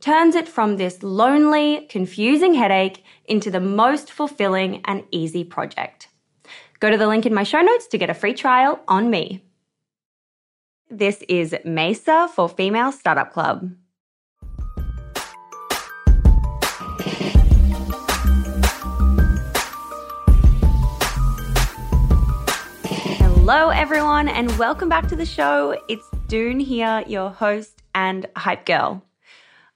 turns it from this lonely, confusing headache into the most fulfilling and easy project. Go to the link in my show notes to get a free trial on me. This is Mayssa for Female Startup Club. Hello, everyone, and welcome back to the show. It's Doone here, your host and hype girl.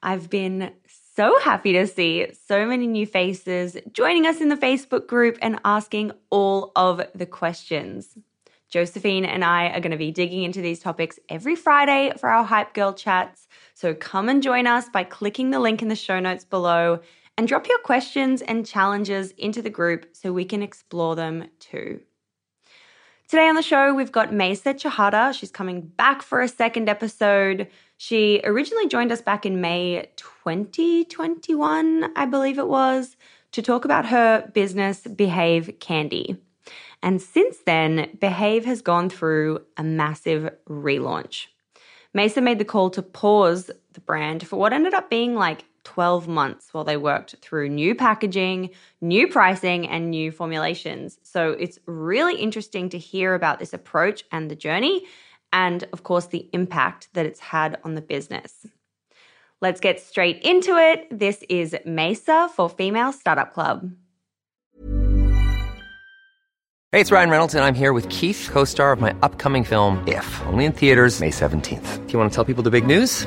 I've been so happy to see so many new faces joining us in the Facebook group and asking all of the questions. Josephine and I are going to be digging into these topics every Friday for our Hype Girl chats. So come and join us by clicking the link in the show notes below and drop your questions and challenges into the group so we can explore them too. Today on the show, we've got Mayssa Chehata. She's coming back for a second episode. She originally joined us back in May 2021, I believe it was, to talk about her business, Behave Candy. And since then, Behave has gone through a massive relaunch. Mayssa made the call to pause the brand for what ended up being like 12 months while they worked through new packaging, new pricing, and new formulations. So it's really interesting to hear about this approach and the journey, and of course, the impact that it's had on the business. Let's get straight into it. This is Mayssa for Female Startup Club. Hey, it's Ryan Reynolds, and I'm here with Keith, co star of my upcoming film, If, only in theaters, May 17th. Do you want to tell people the big news?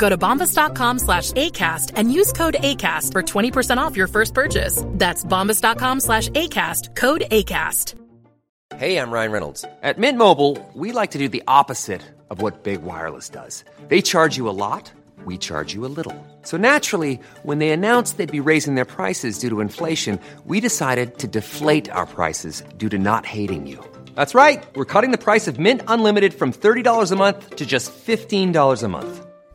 Go to bombas.com slash ACAST and use code ACAST for 20% off your first purchase. That's bombas.com slash ACAST, code ACAST. Hey, I'm Ryan Reynolds. At Mint Mobile, we like to do the opposite of what Big Wireless does. They charge you a lot we charge you a little. So naturally, when they announced they'd be raising their prices due to inflation, we decided to deflate our prices due to not hating you. That's right. We're cutting the price of Mint Unlimited from $30 a month to just $15 a month.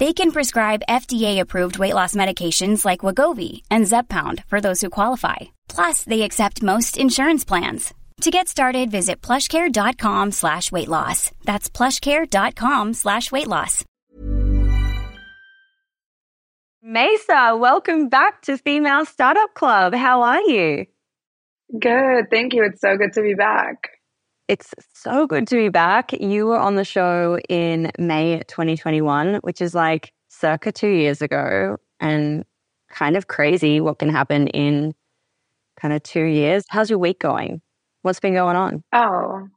They can prescribe FDA-approved weight loss medications like Wegovy and Zepbound for those who qualify. Plus, they accept most insurance plans. To get started, visit plushcare.com slash weight loss. That's plushcare.com slash weight loss. Mayssa, welcome back to Female Startup Club. How are you? Good. Thank you. It's so good to be back. It's so good to be back. You were on the show in May 2021, which is like circa two years ago, and kind of crazy what can happen in kind of two years. How's your week going? What's been going on? Oh,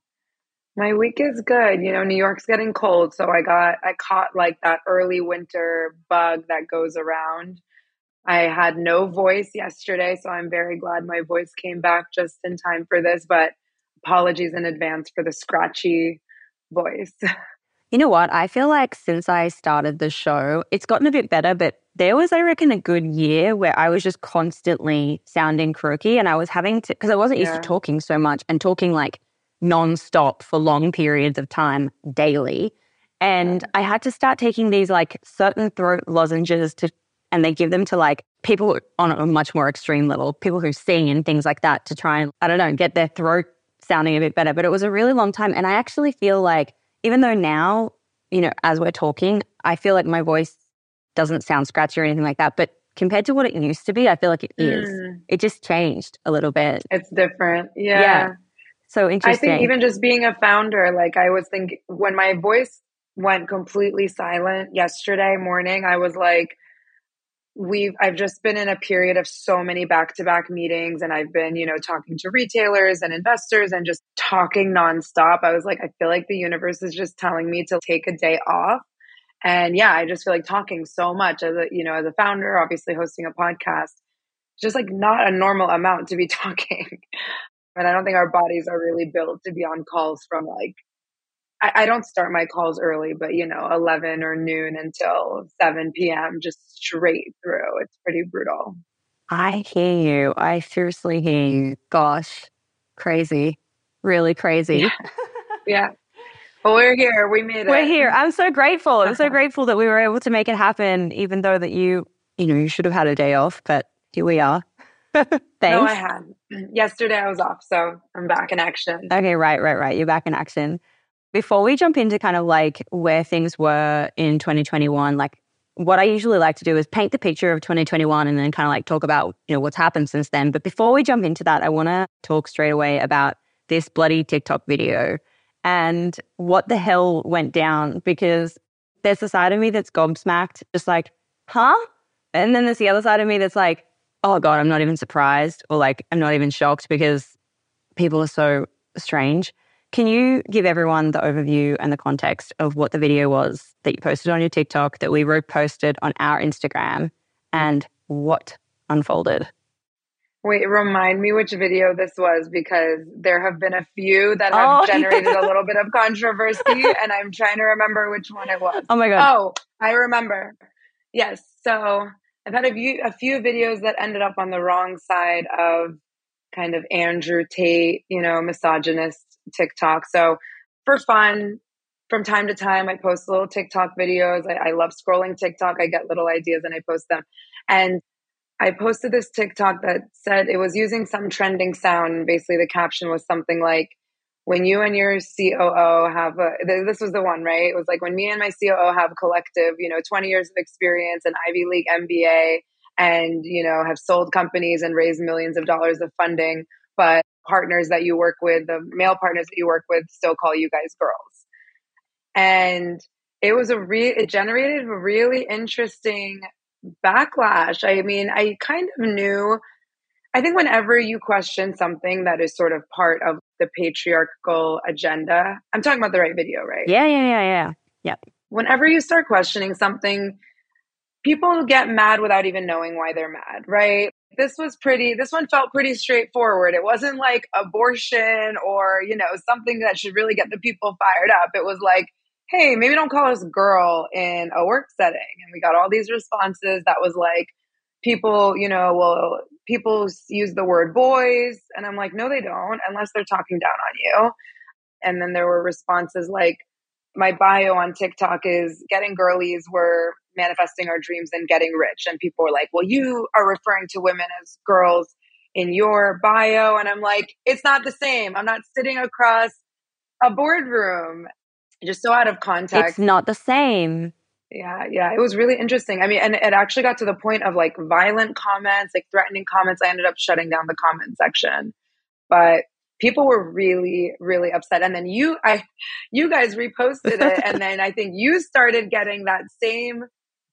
my week is good. You know, New York's getting cold, so I got I caught like that early winter bug that goes around. I had no voice yesterday, so I'm very glad my voice came back just in time for this, but apologies in advance for the scratchy voice. You know what? I feel like since I started the show, it's gotten a bit better, but there was, I reckon, a good year where I was just constantly sounding croaky and I was having to, because I wasn't used Yeah. to talking so much and talking like nonstop for long periods of time daily. And I had to start taking these like certain throat lozenges to, and they give them to like people on a much more extreme level, people who sing and things like that to try and, I don't know, get their throat sounding a bit better. But it was a really long time. And I actually feel like, even though now, you know, as we're talking, I feel like my voice doesn't sound scratchy or anything like that. But compared to what it used to be, I feel like it is. Mm. It just changed a little bit. It's different. Yeah. Yeah. So interesting. I think even just being a founder, like I was thinking when my voice went completely silent yesterday morning, I was like, we've I've just been in a period of so many back-to-back meetings and I've been, you know, talking to retailers and investors and just talking nonstop. I was like, I feel like the universe is just telling me to take a day off. And yeah, I just feel like talking so much as a, you know, as a founder, obviously hosting a podcast, just like not a normal amount to be talking. and I don't think our bodies are really built to be on calls from like I, I don't start my calls early, but you know, eleven or noon until seven PM, just straight through. It's pretty brutal. I hear you. I seriously hear you. Gosh, crazy. Really crazy. Yeah. Yeah. Well, we're here. We made it. We're here. I'm so grateful. I'm so grateful that we were able to make it happen, even though that you, you know, you should have had a day off, but here we are. Thanks. No, I had. Yesterday I was off, so I'm back in action. Okay, right, right, right. You're back in action. Before we jump into kind of like where things were in 2021, like what I usually like to do is paint the picture of 2021 and then kind of like talk about, you know, what's happened since then. But before we jump into that, I want to talk straight away about this bloody TikTok video and what the hell went down because there's a side of me that's gobsmacked, just like, huh? And then there's the other side of me that's like, oh God, I'm not even surprised or like, I'm not even shocked because people are so strange. Can you give everyone the overview and the context of what the video was that you posted on your TikTok, that we reposted on our Instagram, and what unfolded? Wait, remind me which video this was because there have been a few that have Oh, generated a little bit of controversy, and I'm trying to remember which one it was. Oh my God. Oh, I remember. Yes. So I've had a few a few videos that ended up on the wrong side of kind of Andrew Tate, you know, misogynist TikTok. So for fun, from time to time, I post little TikTok videos. I, I love scrolling TikTok. I get little ideas and I post them. And I posted this TikTok that said it was using some trending sound. And basically, the caption was something like, when you and your COO have a, this was the one, right? It was like, when me and my COO have collective, you know, 20 years of experience, an Ivy League MBA, and, you know, have sold companies and raised millions of dollars of funding, but partners that you work with, the male partners that you work with, still call you guys girls. And it was a re, it generated a really interesting backlash. I mean, I kind of knew I think whenever you question something that is sort of part of the patriarchal agenda, I'm talking about the right video, right? Yeah, yeah, yeah, yeah. Yep. Whenever you start questioning something, people get mad without even knowing why they're mad, right? This was pretty, this one felt pretty straightforward. It wasn't like abortion or, you know, something that should really get the people fired up. It was like, hey, maybe don't call us girl in a work setting. And we got all these responses that was like, people, you know, well, people use the word boys. And I'm like, no, they don't, unless they're talking down on you. And then there were responses like, my bio on TikTok is getting girlies, we're manifesting our dreams and getting rich. And people were like, well, you are referring to women as girls in your bio. And I'm like, it's not the same. I'm not sitting across a boardroom. Just so out of context. It's not the same. Yeah, yeah. It was really interesting. I mean, and it actually got to the point of like violent comments, like threatening comments. I ended up shutting down the comment section. But people were really, really upset. And then you I you guys reposted it and then I think you started getting that same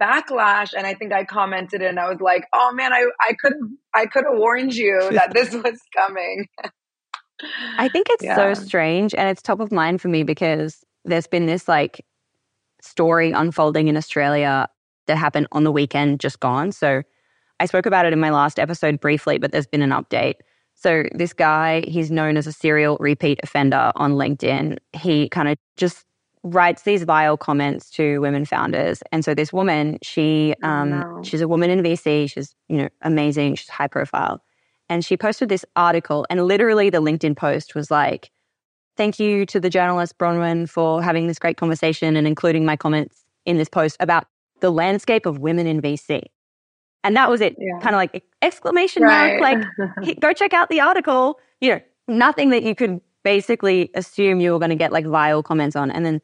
backlash and I think I commented and I was like, "Oh man, I I could I could have warned you that this was coming." I think it's yeah. so strange and it's top of mind for me because there's been this like story unfolding in Australia that happened on the weekend just gone. So I spoke about it in my last episode briefly, but there's been an update. So this guy, he's known as a serial repeat offender on LinkedIn. He kind of just writes these vile comments to women founders. And so this woman, she oh, um, no. she's a woman in VC. She's, you know, amazing. She's high profile. And she posted this article and literally the LinkedIn post was like, Thank you to the journalist Bronwyn for having this great conversation and including my comments in this post about the landscape of women in VC. And that was it. Yeah. Kind of like exclamation right. mark, like go check out the article. You know, nothing that you could basically assume you were going to get like vile comments on. And then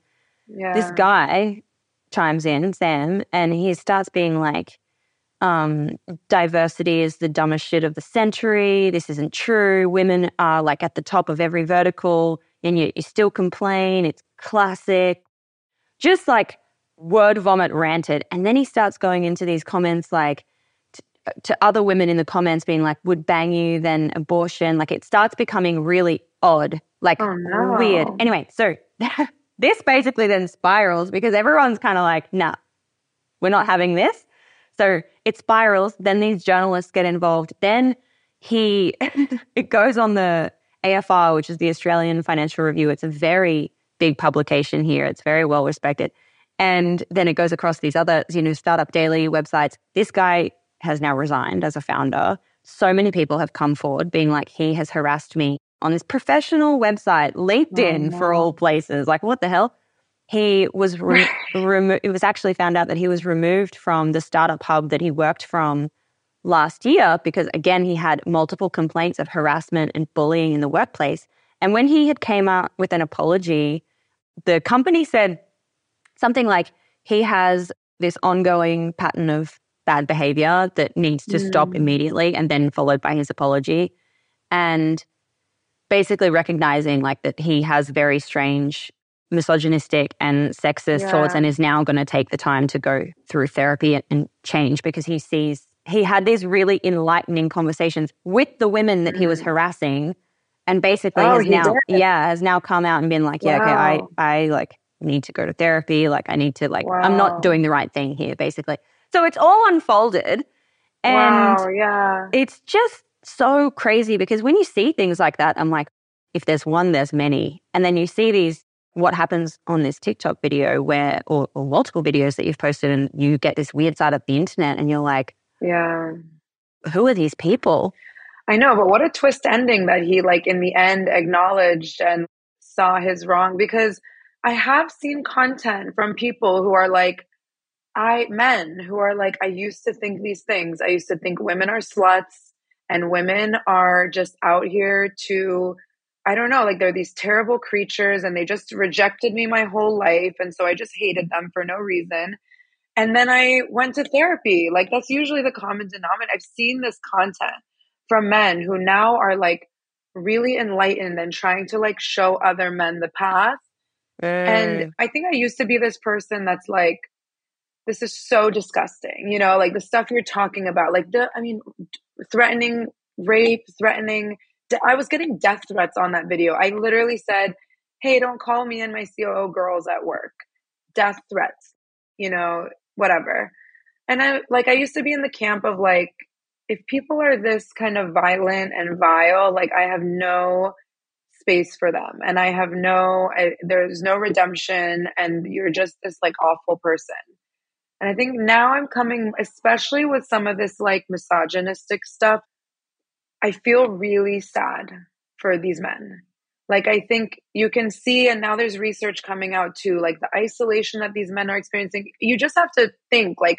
yeah. this guy chimes in, Sam, and he starts being like, um, diversity is the dumbest shit of the century. This isn't true. Women are like at the top of every vertical and you, you still complain. It's classic. Just like word vomit ranted. And then he starts going into these comments like, to other women in the comments being like, would bang you, then abortion. Like it starts becoming really odd, like oh, no. weird. Anyway, so this basically then spirals because everyone's kind of like, nah, we're not having this. So it spirals. Then these journalists get involved. Then he, it goes on the AFR, which is the Australian Financial Review, it's a very big publication here. It's very well respected. And then it goes across these other, you know, Startup Daily websites. This guy has now resigned as a founder. So many people have come forward being like, he has harassed me on this professional website, LinkedIn, oh, no. for all places. Like, what the hell? He was re- remo- it was actually found out that he was removed from the startup hub that he worked from last year because again he had multiple complaints of harassment and bullying in the workplace and when he had came out with an apology the company said something like he has this ongoing pattern of bad behavior that needs to mm. stop immediately and then followed by his apology and basically recognizing like that he has very strange misogynistic and sexist yeah. thoughts and is now going to take the time to go through therapy and, and change because he sees he had these really enlightening conversations with the women that he was mm. harassing and basically oh, has now did? yeah has now come out and been like yeah wow. okay i i like need to go to therapy like i need to like wow. i'm not doing the right thing here basically so it's all unfolded and wow, yeah it's just so crazy because when you see things like that i'm like if there's one there's many and then you see these what happens on this tiktok video where or, or multiple videos that you've posted and you get this weird side of the internet and you're like yeah. Who are these people? I know, but what a twist ending that he like in the end acknowledged and saw his wrong because I have seen content from people who are like I men who are like I used to think these things. I used to think women are sluts and women are just out here to I don't know, like they're these terrible creatures and they just rejected me my whole life and so I just hated them for no reason. And then I went to therapy. Like that's usually the common denominator. I've seen this content from men who now are like really enlightened and trying to like show other men the path. And I think I used to be this person that's like, this is so disgusting, you know, like the stuff you're talking about, like the, I mean, threatening rape, threatening. I was getting death threats on that video. I literally said, Hey, don't call me and my COO girls at work. Death threats, you know, whatever. And I like, I used to be in the camp of like, if people are this kind of violent and vile, like I have no space for them and I have no, I, there's no redemption and you're just this like awful person. And I think now I'm coming, especially with some of this like misogynistic stuff, I feel really sad for these men. Like, I think you can see, and now there's research coming out too, like the isolation that these men are experiencing. You just have to think, like,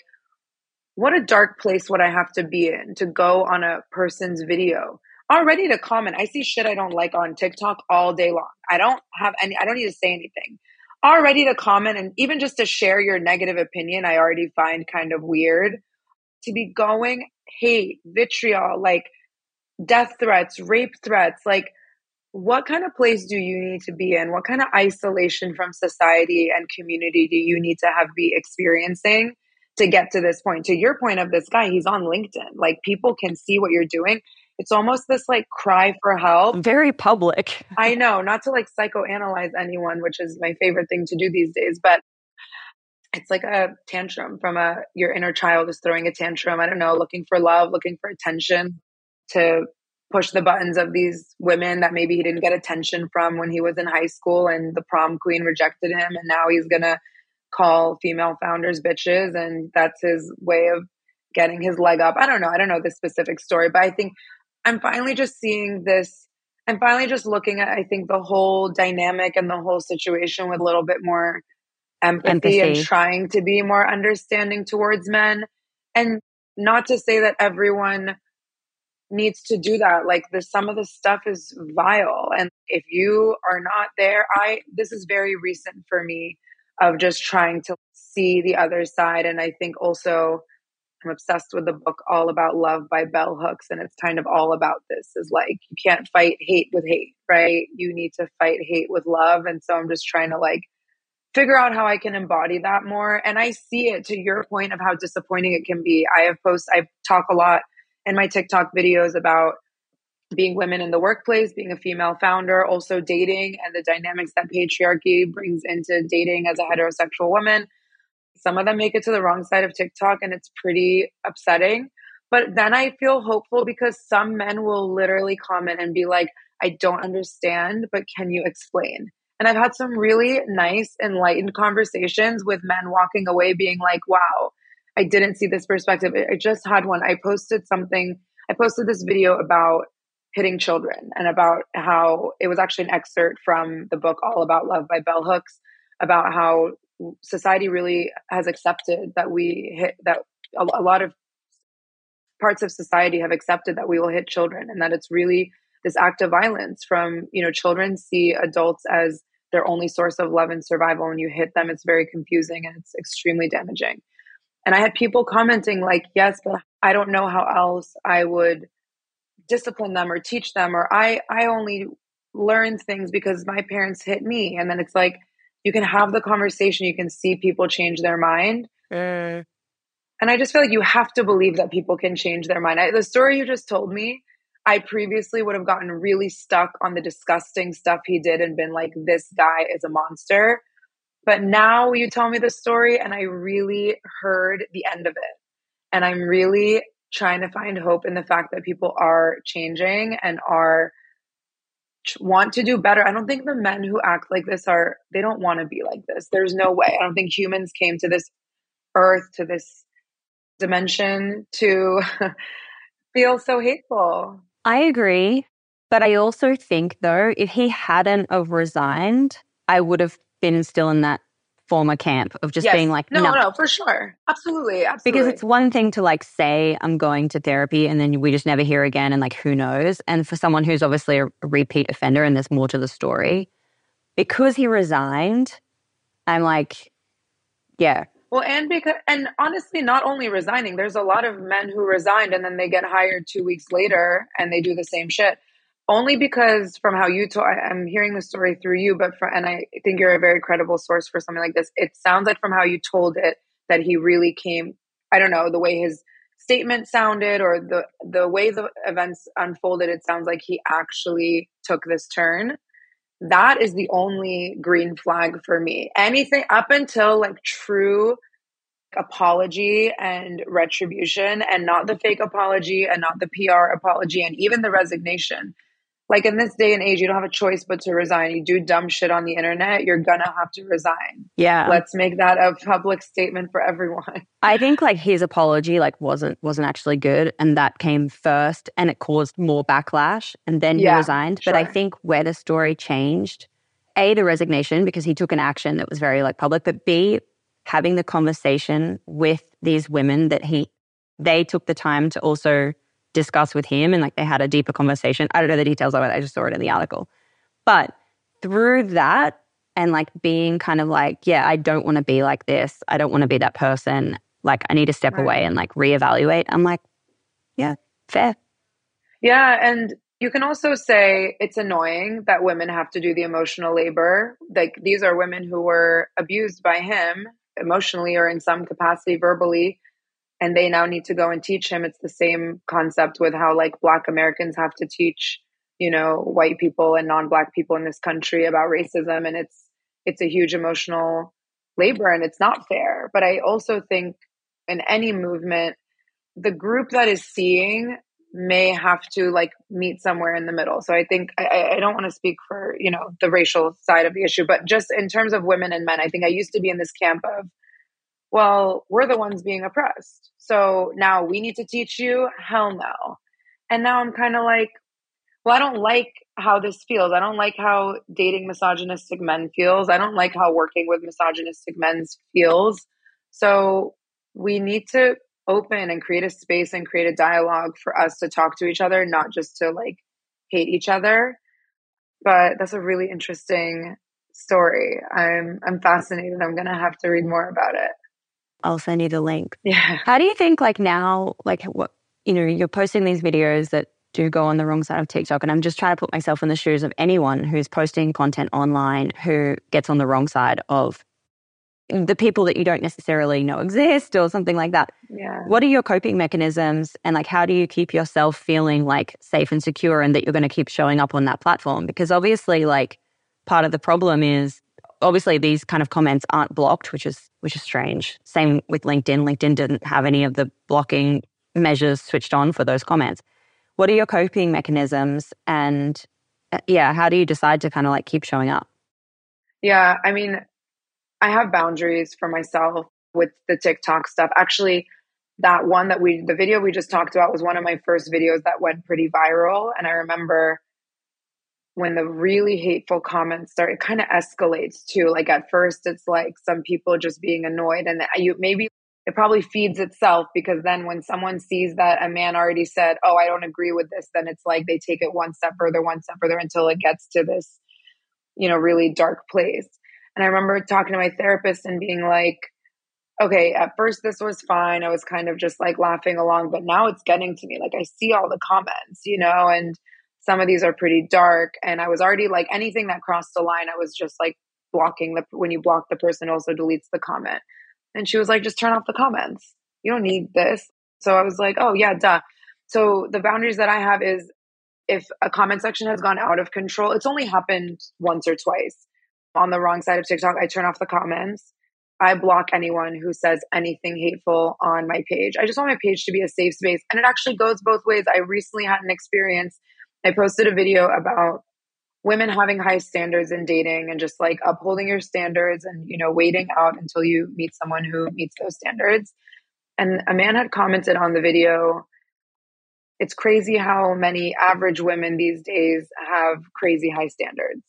what a dark place would I have to be in to go on a person's video? Already to comment, I see shit I don't like on TikTok all day long. I don't have any, I don't need to say anything. Already to comment and even just to share your negative opinion, I already find kind of weird. To be going hate, vitriol, like death threats, rape threats, like what kind of place do you need to be in? What kind of isolation from society and community do you need to have be experiencing to get to this point? To your point of this guy, he's on LinkedIn. Like people can see what you're doing. It's almost this like cry for help. Very public. I know, not to like psychoanalyze anyone, which is my favorite thing to do these days, but it's like a tantrum from a your inner child is throwing a tantrum. I don't know, looking for love, looking for attention to push the buttons of these women that maybe he didn't get attention from when he was in high school and the prom queen rejected him and now he's going to call female founders bitches and that's his way of getting his leg up. I don't know. I don't know the specific story, but I think I'm finally just seeing this I'm finally just looking at I think the whole dynamic and the whole situation with a little bit more empathy, empathy. and trying to be more understanding towards men and not to say that everyone needs to do that. Like the some of the stuff is vile. And if you are not there, I this is very recent for me of just trying to see the other side. And I think also I'm obsessed with the book All About Love by Bell Hooks. And it's kind of all about this is like you can't fight hate with hate, right? You need to fight hate with love. And so I'm just trying to like figure out how I can embody that more. And I see it to your point of how disappointing it can be. I have post I talk a lot in my TikTok videos about being women in the workplace, being a female founder, also dating and the dynamics that patriarchy brings into dating as a heterosexual woman. Some of them make it to the wrong side of TikTok and it's pretty upsetting. But then I feel hopeful because some men will literally comment and be like, I don't understand, but can you explain? And I've had some really nice, enlightened conversations with men walking away being like, wow, I didn't see this perspective. I just had one. I posted something, I posted this video about hitting children and about how it was actually an excerpt from the book All About Love by Bell Hooks about how society really has accepted that we hit that a, a lot of parts of society have accepted that we will hit children and that it's really this act of violence from you know children see adults as their only source of love and survival. When you hit them it's very confusing and it's extremely damaging. And I had people commenting like, yes, but I don't know how else I would discipline them or teach them or I I only learned things because my parents hit me. And then it's like you can have the conversation you can see people change their mind mm. and i just feel like you have to believe that people can change their mind I, the story you just told me i previously would have gotten really stuck on the disgusting stuff he did and been like this guy is a monster but now you tell me the story, and I really heard the end of it. And I'm really trying to find hope in the fact that people are changing and are want to do better. I don't think the men who act like this are, they don't want to be like this. There's no way. I don't think humans came to this earth, to this dimension to feel so hateful. I agree. But I also think, though, if he hadn't have resigned, I would have been still in that former camp of just yes. being like, no, no, for sure. Absolutely, absolutely. Because it's one thing to like say, I'm going to therapy and then we just never hear again and like, who knows? And for someone who's obviously a repeat offender and there's more to the story, because he resigned, I'm like, yeah. Well, and because, and honestly, not only resigning, there's a lot of men who resigned and then they get hired two weeks later and they do the same shit only because from how you told i'm hearing the story through you but for and i think you're a very credible source for something like this. It sounds like from how you told it that he really came i don't know the way his statement sounded or the the way the events unfolded it sounds like he actually took this turn. That is the only green flag for me. Anything up until like true apology and retribution and not the fake apology and not the PR apology and even the resignation like in this day and age, you don't have a choice but to resign. You do dumb shit on the internet, you're gonna have to resign. Yeah. Let's make that a public statement for everyone. I think like his apology like wasn't wasn't actually good and that came first and it caused more backlash and then he Yeah, resigned. But I think where the story changed, A, the resignation because he took an action that was very like public, but B, having the conversation with these women that he they took the time to also discuss with him and like they had a deeper conversation. I don't know the details of it. I just saw it in the article. But through that and like being kind of like, yeah, I don't want to be like this. I don't want to be that person. Like I need to step Right. away and like reevaluate. I'm like, yeah, fair. Yeah, and you can also say it's annoying that women have to do the emotional labor. Like these are women who were abused by him emotionally or in some capacity verbally and they now need to go and teach him. It's the same concept with how like black Americans have to teach, you know, white people and non-black people in this country about racism and it's it's a huge emotional labor and it's not fair. But I also think in any movement the group that is seeing may have to like meet somewhere in the middle. So I think I- I, don't want to speak for you know the racial side of the issue, but just in terms of women and men, I think I used to be in this camp of, well, we're the ones being oppressed, so now we need to teach you. Hell no. And now I'm kind of like, well, I don't like how this feels. I don't like how dating misogynistic men feels. I don't like how working with misogynistic men feels. So we need to open and create a space and create a dialogue for us to talk to each other, not just to like hate each other. But that's a really interesting story. I'm I'm fascinated. I'm gonna have to read more about it. I'll send you the link. Yeah. How do you think like now, like what, you know, you're posting these videos that do go on the wrong side of TikTok. And I'm just trying to put myself in the shoes of anyone who's posting content online who gets on the wrong side of the people that you don't necessarily know exist or something like that. Yeah. What are your coping mechanisms and like how do you keep yourself feeling like safe and secure and that you're going to keep showing up on that platform? Because obviously like part of the problem is obviously these kind of comments aren't blocked, which is which is strange. Same with LinkedIn. LinkedIn didn't have any of the blocking measures switched on for those comments. What are your coping mechanisms and uh, yeah, how do you decide to kind of like keep showing up? Yeah, I mean, I have boundaries for myself with the TikTok stuff. Actually, that one that we, the video we just talked about was one of my first videos that went pretty viral. And I remember when the really hateful comments start, it kind of escalates too. Like at first, it's like some people just being annoyed, and you maybe it probably feeds itself because then when someone sees that a man already said, Oh, I don't agree with this, then it's like they take it one step further, one step further until it gets to this, you know, really dark place. And I remember talking to my therapist and being like, okay, at first this was fine. I was kind of just like laughing along, but now it's getting to me. Like I see all the comments, you know, and some of these are pretty dark. And I was already like anything that crossed the line, I was just like blocking the, when you block the person, also deletes the comment. And she was like, just turn off the comments. You don't need this. So I was like, oh, yeah, duh. So the boundaries that I have is if a comment section has gone out of control, it's only happened once or twice. On the wrong side of TikTok, I turn off the comments. I block anyone who says anything hateful on my page. I just want my page to be a safe space. And it actually goes both ways. I recently had an experience. I posted a video about women having high standards in dating and just like upholding your standards and you know waiting out until you meet someone who meets those standards. And a man had commented on the video. It's crazy how many average women these days have crazy high standards.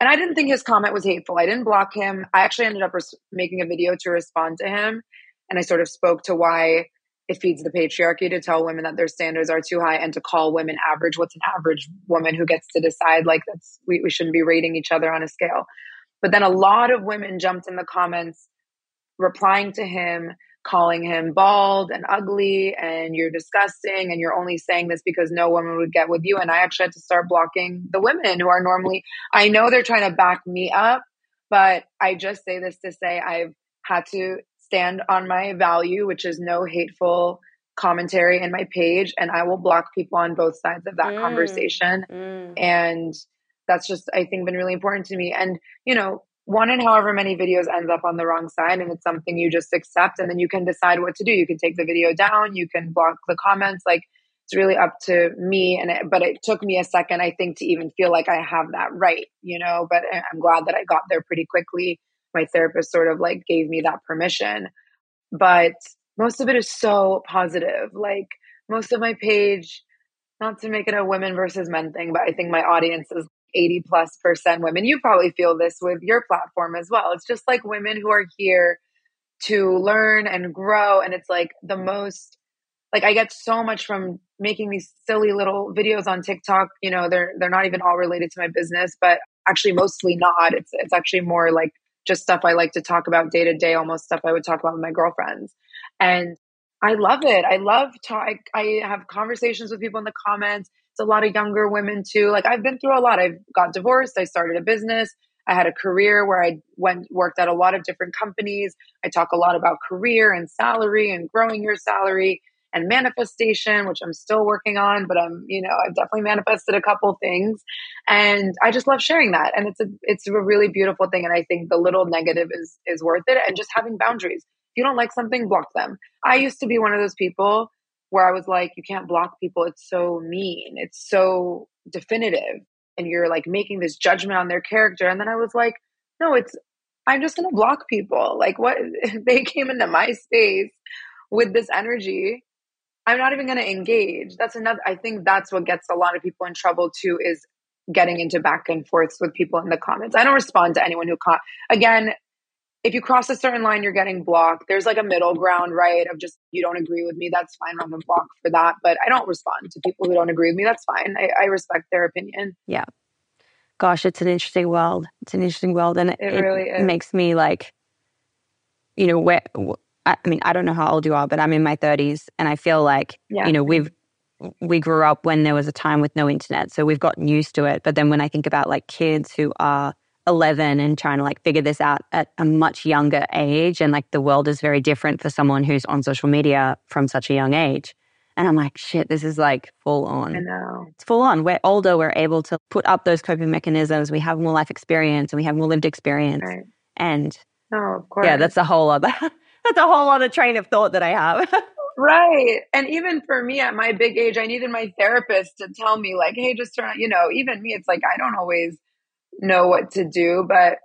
And i didn't think his comment was hateful. I didn't block him. I actually ended up res- making a video to respond to him and i sort of spoke to why it feeds the patriarchy to tell women that their standards are too high and to call women average. What's an average woman who gets to decide like that's we, we shouldn't be rating each other on a scale. But then a lot of women jumped in the comments replying to him, calling him bald and ugly and you're disgusting and you're only saying this because no woman would get with you. And I actually had to start blocking the women who are normally I know they're trying to back me up, but I just say this to say I've had to stand on my value, which is no hateful commentary in my page and I will block people on both sides of that mm. conversation. Mm. And that's just, I think, been really important to me. And, you know, one in however many videos ends up on the wrong side and it's something you just accept and then you can decide what to do. You can take the video down, you can block the comments. Like it's really up to me. And it, but it took me a second, I think, to even feel like I have that right, you know, but I'm glad that I got there pretty quickly. My therapist sort of like gave me that permission. But most of it is so positive. Like most of my page, not to make it a women versus men thing, but I think my audience is 80 plus percent women. You probably feel this with your platform as well. It's just like women who are here to learn and grow. And it's like the most, like I get so much from making these silly little videos on TikTok. You know, they're, they're not even all related to my business, but actually mostly not. It's, it's actually more like just stuff I like to talk about day to day, almost stuff I would talk about with my girlfriends. And I love it. I love talk. I have conversations with people in the comments. It's a lot of younger women too. Like I've been through a lot. I've got divorced. I started a business. I had a career where I went worked at a lot of different companies. I talk a lot about career and salary and growing your salary and manifestation, which I'm still working on, but I'm, you know, I've definitely manifested a couple things. And I just love sharing that. And it's a it's a really beautiful thing. And I think the little negative is is worth it. And just having boundaries If you don't like something, block them. I used to be one of those people where I was like, you can't block people. It's so mean. It's so definitive. And you're like making this judgment on their character. And then I was like, no, it's, I'm just to block people. Like, what? they came into my space with this energy. I'm not even going to engage. That's another, I think that's what gets a lot of people in trouble too is getting into back and forths with people in the comments. I don't respond to anyone who, con- again, if you cross a certain line, you're getting blocked. There's like a middle ground, right? Of just, you don't agree with me. That's fine. I'm blocked for that. But I don't respond to people who don't agree with me. That's fine. I, I respect their opinion. Yeah. Gosh, it's an interesting world. It's an interesting world. And it, it really it makes me like, you know, where, I mean, I don't know how old you are, but I'm in my 30s. And I feel like, yeah. you know, we've, we grew up when there was a time with no internet. So we've gotten used to it. But then when I think about like kids who are, 11 and trying to like figure this out at a much younger age. And like the world is very different for someone who's on social media from such a young age. And I'm like, shit, this is like full on. I know. It's full on. We're older. We're able to put up those coping mechanisms. We have more life experience and we have more lived experience. Right. And no, of course. Yeah, that's a whole other, that's a whole other train of thought that I have. right. And even for me at my big age, I needed my therapist to tell me like, hey, just turn you know, even me, it's like, I don't always know what to do. But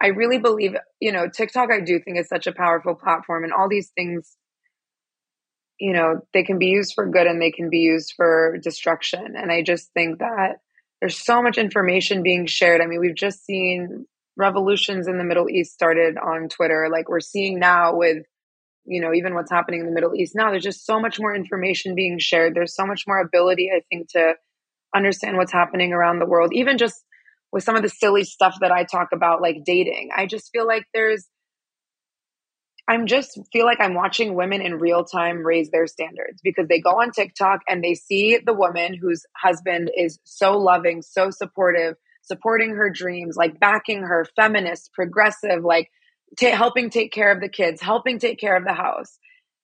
I really believe, you know, TikTok, I do think is such a powerful platform and all these things, you know, they can be used for good and they can be used for destruction. And I just think that there's so much information being shared. I mean, we've just seen revolutions in the Middle East started on Twitter. Like we're seeing now with, you know, even what's happening in the Middle East now, there's just so much more information being shared. There's so much more ability, I think, to understand what's happening around the world, even just with some of the silly stuff that I talk about, like dating. I just feel like there's, I'm just feel like I'm watching women in real time raise their standards because they go on TikTok and they see the woman whose husband is so loving, so supportive, supporting her dreams, like backing her, feminist, progressive, like t- helping take care of the kids, helping take care of the house.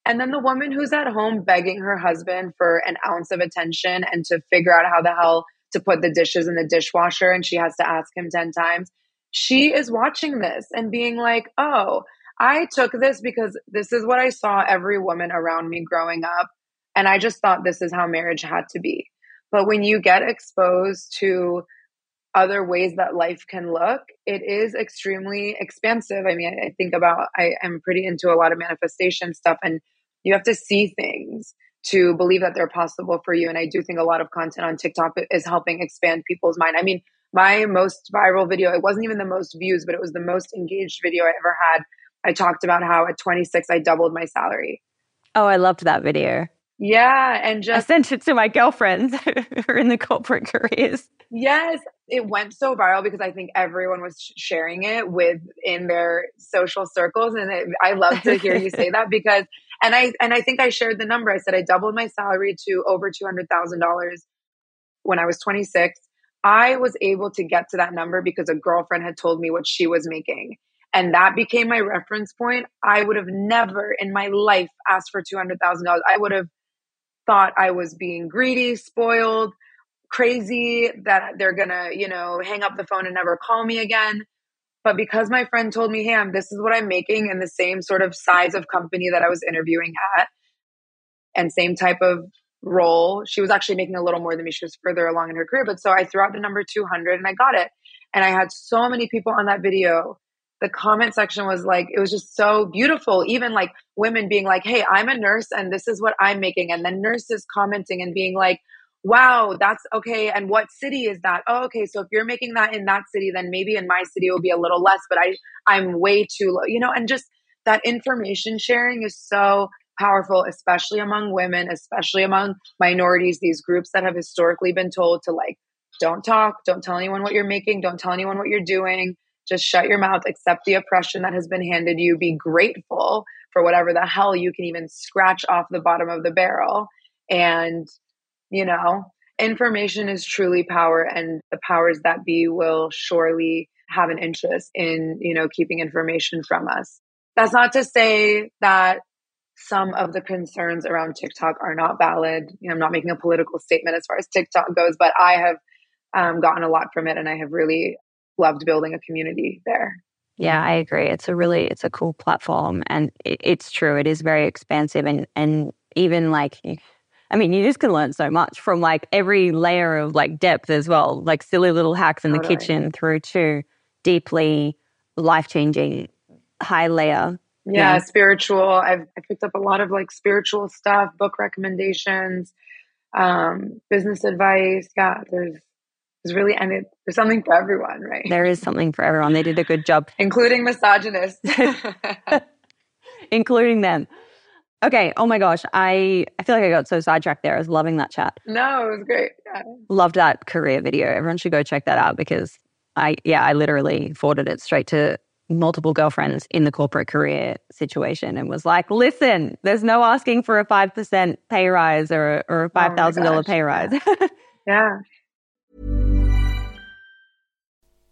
And then the woman who's at home begging her husband for an ounce of attention and to figure out how the hell to put the dishes in the dishwasher and she has to ask him 10 times. She is watching this and being like, oh, I took this because this is what I saw every woman around me growing up. And I just thought this is how marriage had to be. But when you get exposed to other ways that life can look, it is extremely expansive. I mean, I think about, I am pretty into a lot of manifestation stuff, and you have to see things to believe that they're possible for you. And I do think a lot of content on TikTok is helping expand people's mind. I mean, my most viral video, it wasn't even the most views, but it was the most engaged video I ever had. I talked about how at 26, I doubled my salary. Oh, I loved that video. Yeah. And just I sent it to my girlfriends who are in the corporate careers. Yes. It went so viral because I think everyone was sharing it with in their social circles. And it, I love to hear you say that because and I and I think I shared the number. I said I doubled my salary to over two hundred thousand dollars when I was twenty six. I was able to get to that number because a girlfriend had told me what she was making. and that became my reference point, I would have never in my life asked for $200,000. I would have thought I was being greedy, spoiled, crazy, that they're gonna, you know, hang up the phone and never call me again. But because my friend told me, hey, I'm, this is what I'm making in the same sort of size of company that I was interviewing at and same type of role, she was actually making a little more than me. She was further along in her career. But so I threw out the number 200 and I got it. And I had so many people on that video. The comment section was like, it was just so beautiful. Even like women being like, hey, I'm a nurse and this is what I'm making. And then nurses commenting and being like, wow, that's okay. And what city is that? Oh, okay. So if you're making that in that city, then maybe in my city it will be a little less, but I, I'm way too low, you know, and just that information sharing is so powerful, especially among women, especially among minorities, these groups that have historically been told to like, don't talk, don't tell anyone what you're making, don't tell anyone what you're doing. Just shut your mouth, accept the oppression that has been handed you, be grateful for whatever the hell you can even scratch off the bottom of the barrel. And you know, information is truly power, and the powers that be will surely have an interest in, you know, keeping information from us. That's not to say that some of the concerns around TikTok are not valid. You know, I'm not making a political statement as far as TikTok goes, but I have um, gotten a lot from it, and I have really loved building a community there. Yeah, I agree. It's a really it's a cool platform, and it, it's true. It is very expansive, and and even like I mean, you just can learn so much from like every layer of like depth as well, like silly little hacks in totally. the kitchen through to deeply life changing high layer. Yeah, yeah, spiritual. I've I picked up a lot of like spiritual stuff, book recommendations, um, business advice. Yeah, there's there's really and it, there's something for everyone, right? There is something for everyone. They did a good job, including misogynists, including them. Okay. Oh my gosh. I, I feel like I got so sidetracked there. I was loving that chat. No, it was great. Yeah. Loved that career video. Everyone should go check that out because I, yeah, I literally forwarded it straight to multiple girlfriends in the corporate career situation and was like, listen, there's no asking for a 5% pay rise or, or a $5,000 oh pay rise. yeah.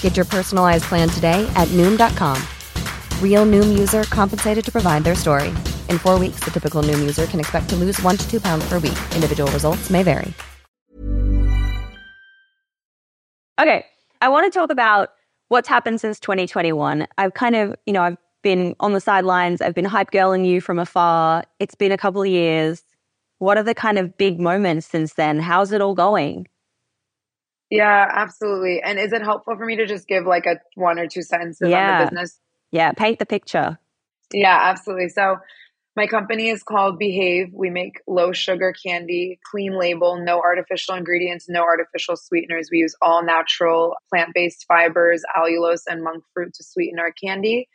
Get your personalized plan today at Noom.com. Real Noom user compensated to provide their story. In four weeks, the typical Noom user can expect to lose one to two pounds per week. Individual results may vary. Okay, I want to talk about what's happened since 2021. I've kind of, you know, I've been on the sidelines, I've been hype girling you from afar. It's been a couple of years. What are the kind of big moments since then? How's it all going? Yeah, absolutely. And is it helpful for me to just give like a one or two sentences Yeah. on the business? Yeah, paint the picture. Yeah, absolutely. So my company is called Behave. We make low sugar candy, clean label, no artificial ingredients, no artificial sweeteners. We use all natural plant-based fibers, allulose and monk fruit to sweeten our candy.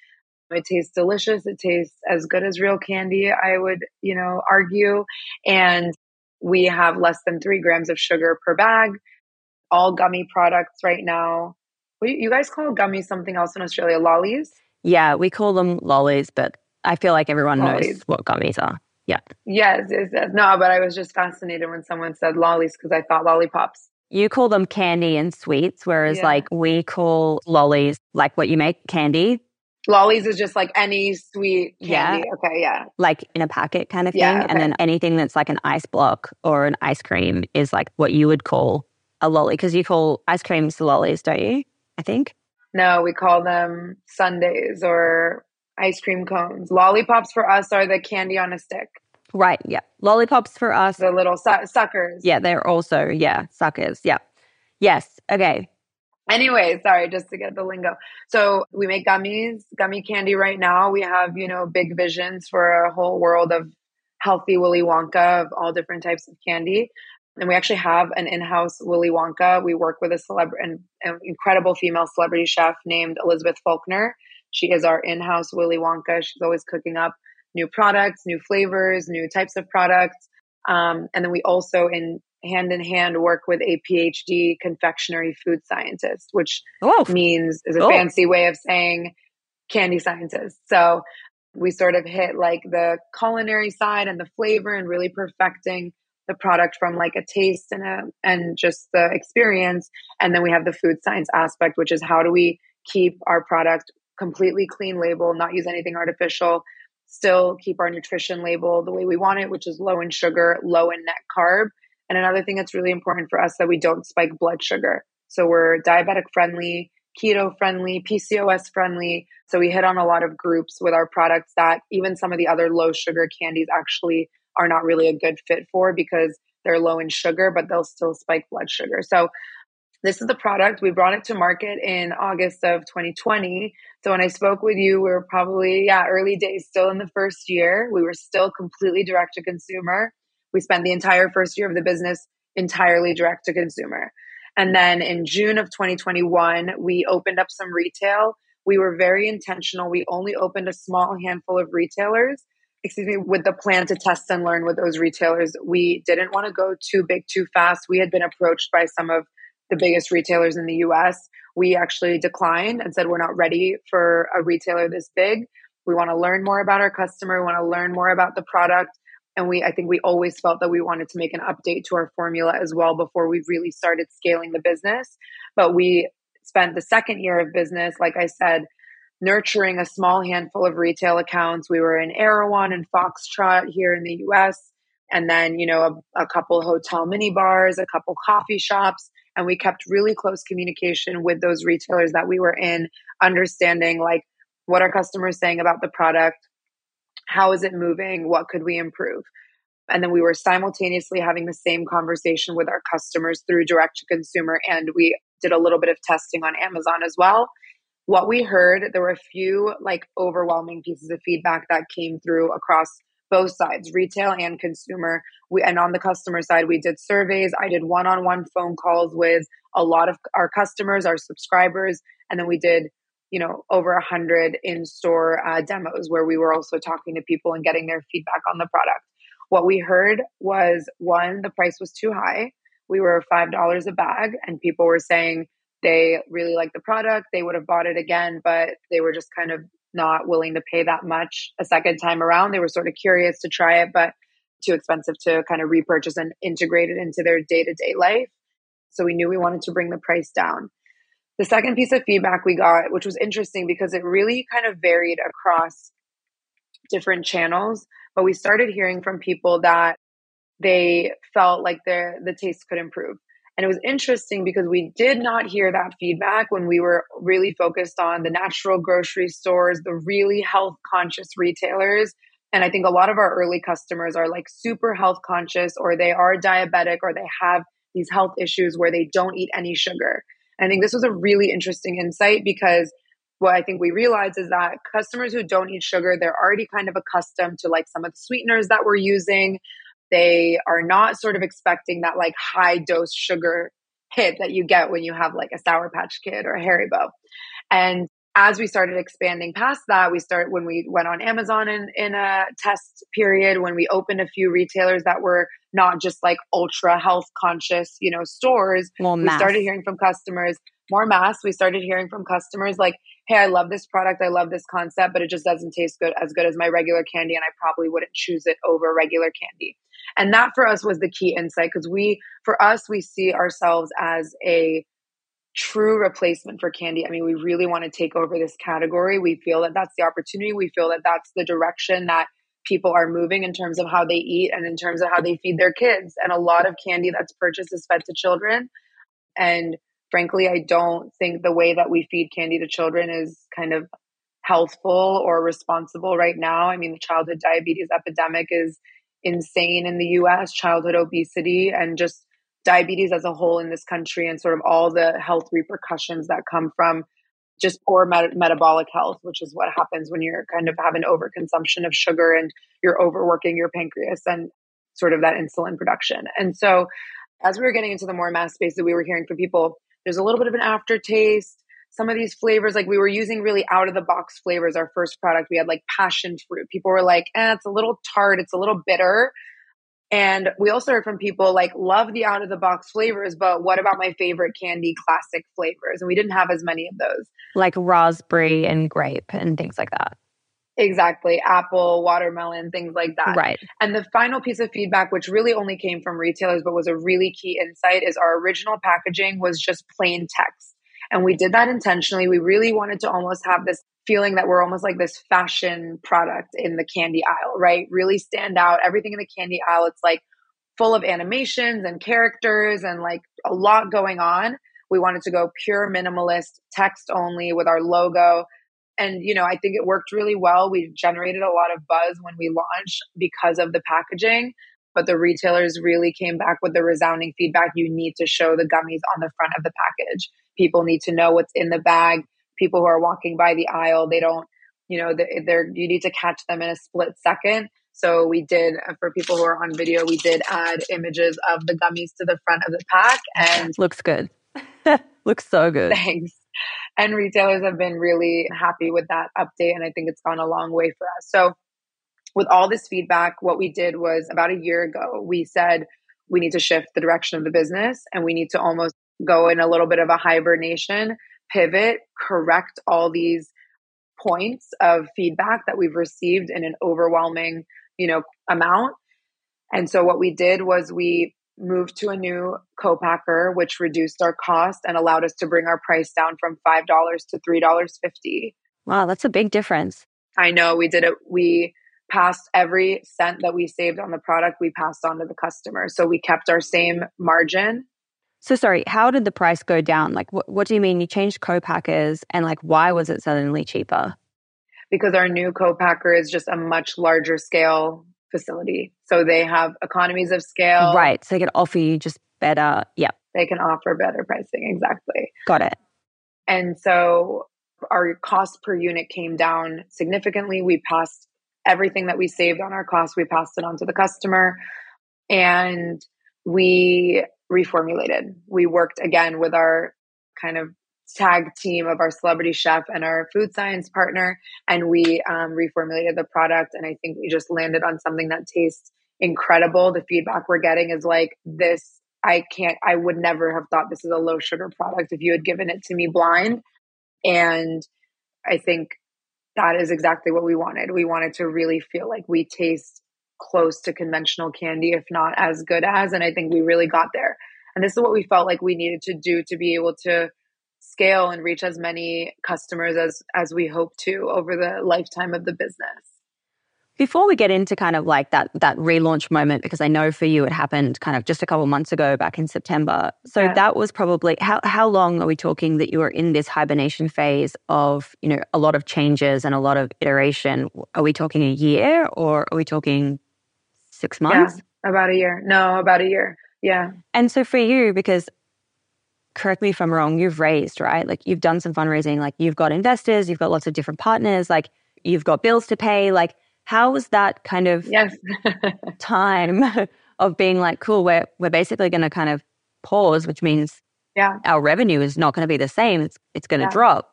It tastes delicious. It tastes as good as real candy, I would, you know, argue. And we have less than three grams of sugar per bag. All gummy products right now. What you guys call gummies something else in Australia? Lollies? Yeah, we call them lollies, but I feel like everyone knows what gummies are. Yeah. Yes, yes, yes. No, but I was just fascinated when someone said lollies because I thought lollipops. You call them candy and sweets, whereas Yeah. like we call lollies like what you make candy, Lollies is just like any sweet Yeah. candy. Okay, yeah. like in a packet kind of thing. Yeah, And then anything that's like an ice block or an ice cream is like what you would call a lolly because you call ice creams lollies, don't you? I think. No, we call them sundaes or ice cream cones. Lollipops for us are the candy on a stick, Right. Yeah. Lollipops for us. the little su- suckers. Yeah. They're also, yeah, suckers. Yeah. Yes. Okay. Anyway, sorry, just to get the lingo. So we make gummies, gummy candy right now. We have, you know, big visions for a whole world of healthy Willy Wonka of all different types of candy. And we actually have an in-house Willy Wonka. We work with a celeb an, an incredible female celebrity chef named Elizabeth Faulkner. She is our in-house Willy Wonka. She's always cooking up new products, new flavors, new types of products. Um, and then we also in hand in hand work with a PhD confectionery food scientist, which Oh, means is a Oh. fancy way of saying candy scientist. So we sort of hit like the culinary side and the flavor and really perfecting the product from like a taste and a and just the experience. And then we have the food science aspect, which is how do we keep our product completely clean label, not use anything artificial, still keep our nutrition label the way we want it, which is low in sugar, low in net carb. And another thing that's really important for us that we don't spike blood sugar. So we're diabetic friendly, keto friendly, PCOS friendly. So we hit on a lot of groups with our products that even some of the other low sugar candies actually are not really a good fit for because they're low in sugar, but they'll still spike blood sugar. So this is the product. We brought it to market in August of 2020. So when I spoke with you, we were probably, yeah, early days, still in the first year. We were still completely direct to consumer. We spent the entire first year of the business entirely direct to consumer. And then in June of 2021, we opened up some retail. We were very intentional. We only opened a small handful of retailers, excuse me, with the plan to test and learn with those retailers. We didn't want to go too big too fast. We had been approached by some of the biggest retailers in the US. We actually declined and said, we're not ready for a retailer this big. We want to learn more about our customer. We want to learn more about the product. And we, I think we always felt that we wanted to make an update to our formula as well before we really started scaling the business. But we spent the second year of business, like I said, nurturing a small handful of retail accounts. We were in Erewhon and Foxtrot here in the US, and then, you know, a, a couple hotel mini bars, a couple coffee shops. And we kept really close communication with those retailers that we were in, understanding like what are customers saying about the product? How is it moving? What could we improve? And then we were simultaneously having the same conversation with our customers through direct to consumer. And we did a little bit of testing on Amazon as well. What we heard, there were a few like overwhelming pieces of feedback that came through across both sides, retail and consumer. We and on the customer side, we did surveys. I did one-on-one phone calls with a lot of our customers, our subscribers, and then we did you know, over a hundred in-store uh, demos where we were also talking to people and getting their feedback on the product. What we heard was one, the price was too high. We were $5 a bag and people were saying they really liked the product. They would have bought it again, but they were just kind of not willing to pay that much a second time around. They were sort of curious to try it, but too expensive to kind of repurchase and integrate it into their day to day life. So we knew we wanted to bring the price down. The second piece of feedback we got, which was interesting because it really kind of varied across different channels, but we started hearing from people that they felt like their the taste could improve. And it was interesting because we did not hear that feedback when we were really focused on the natural grocery stores, the really health conscious retailers. And I think a lot of our early customers are like super health conscious or they are diabetic or they have these health issues where they don't eat any sugar. And I think this was a really interesting insight because what I think we realized is that customers who don't eat sugar, they're already kind of accustomed to like some of the sweeteners that we're using. They are not sort of expecting that like high dose sugar hit that you get when you have like a Sour Patch Kid or a Haribo. And as we started expanding past that, we started when we went on Amazon in, in a test period, when we opened a few retailers that were not just like ultra health conscious, you know, stores. Well, we started hearing from customers more mass. We started hearing from customers like, Hey, I love this product. I love this concept, but it just doesn't taste good as good as my regular candy. And I probably wouldn't choose it over regular candy. And that for us was the key insight because we, for us, we see ourselves as a true replacement for candy. I mean, we really want to take over this category. We feel that that's the opportunity. We feel that that's the direction that people are moving in terms of how they eat and in terms of how they feed their kids. And a lot of candy that's purchased is fed to children. And frankly, I don't think the way that we feed candy to children is kind of healthful or responsible right now. I mean, the childhood diabetes epidemic is insane in the US, childhood obesity, and just diabetes as a whole in this country and sort of all the health repercussions that come from just poor met- metabolic health, which is what happens when you're kind of having overconsumption of sugar and you're overworking your pancreas and sort of that insulin production. And so, as we were getting into the more mass space that we were hearing from people, there's a little bit of an aftertaste. Some of these flavors, like we were using really out of the box flavors. Our first product, we had like passion fruit. People were like, eh, it's a little tart, it's a little bitter. And we also heard from people like, love the out of the box flavors, but what about my favorite candy classic flavors? And we didn't have as many of those. Like raspberry and grape and things like that. Exactly. Apple, watermelon, things like that. Right. And the final piece of feedback, which really only came from retailers, but was a really key insight, is our original packaging was just plain text. And we did that intentionally. We really wanted to almost have this feeling that we're almost like this fashion product in the candy aisle, right? Really stand out. Everything in the candy aisle, it's like full of animations and characters and like a lot going on. We wanted to go pure minimalist, text only with our logo. And, you know, I think it worked really well. We generated a lot of buzz when we launched because of the packaging, but the retailers really came back with the resounding feedback. You need to show the gummies on the front of the package. People need to know what's in the bag people who are walking by the aisle, they don't, you know, they're, you need to catch them in a split second. So we did uh, for people who are on video, we did add images of the gummies to the front of the pack and looks good. looks so good. Thanks. And retailers have been really happy with that update and I think it's gone a long way for us. So with all this feedback, what we did was about a year ago, we said we need to shift the direction of the business and we need to almost go in a little bit of a hibernation pivot, correct all these points of feedback that we've received in an overwhelming, you know, amount. And so what we did was we moved to a new co-packer, which reduced our cost and allowed us to bring our price down from $5 to $3.50. Wow, that's a big difference. I know we did it. We passed every cent that we saved on the product, we passed on to the customer. So we kept our same margin so sorry, how did the price go down? Like, what, what do you mean you changed co-packers and like, why was it suddenly cheaper? Because our new co-packer is just a much larger scale facility. So they have economies of scale. Right. So they can offer you just better. Yep. They can offer better pricing. Exactly. Got it. And so our cost per unit came down significantly. We passed everything that we saved on our cost, we passed it on to the customer. And we reformulated. We worked again with our kind of tag team of our celebrity chef and our food science partner, and we um, reformulated the product. And I think we just landed on something that tastes incredible. The feedback we're getting is like this. I can't. I would never have thought this is a low sugar product if you had given it to me blind. And I think that is exactly what we wanted. We wanted to really feel like we taste close to conventional candy, if not as good as. And I think we really got there. And this is what we felt like we needed to do to be able to scale and reach as many customers as as we hope to over the lifetime of the business. Before we get into kind of like that that relaunch moment, because I know for you it happened kind of just a couple months ago, back in September. So yeah. that was probably how how long are we talking that you were in this hibernation phase of you know a lot of changes and a lot of iteration? Are we talking a year or are we talking six months? Yeah, about a year. No, about a year. Yeah. And so for you, because correct me if I'm wrong, you've raised, right? Like you've done some fundraising, like you've got investors, you've got lots of different partners, like you've got bills to pay. Like, how was that kind of yes. time of being like, cool, we're we're basically gonna kind of pause, which means yeah. our revenue is not gonna be the same. It's it's gonna yeah. drop.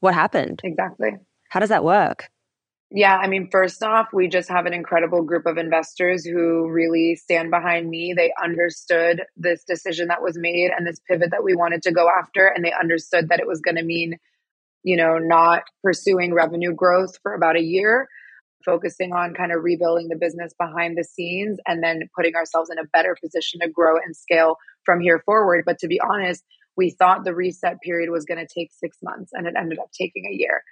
What happened? Exactly. How does that work? Yeah, I mean, first off, we just have an incredible group of investors who really stand behind me. They understood this decision that was made and this pivot that we wanted to go after. And they understood that it was going to mean, you know, not pursuing revenue growth for about a year, focusing on kind of rebuilding the business behind the scenes and then putting ourselves in a better position to grow and scale from here forward. But to be honest, we thought the reset period was going to take six months and it ended up taking a year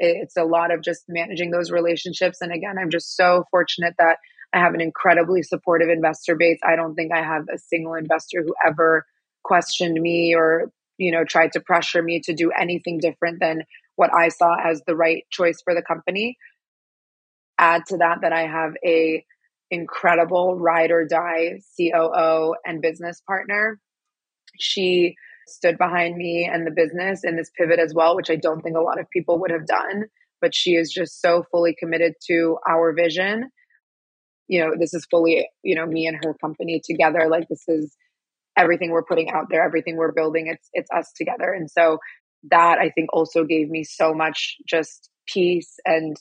it's a lot of just managing those relationships. And again, I'm just so fortunate that I have an incredibly supportive investor base. I don't think I have a single investor who ever questioned me or, you know, tried to pressure me to do anything different than what I saw as the right choice for the company. Add to that that I have a incredible ride or die COO and business partner. She stood behind me and the business in this pivot as well, which I don't think a lot of people would have done. But she is just so fully committed to our vision. You know, this is fully, you know, me and her company together. Like this is everything we're putting out there, everything we're building, it's it's us together. And so that I think also gave me so much just peace and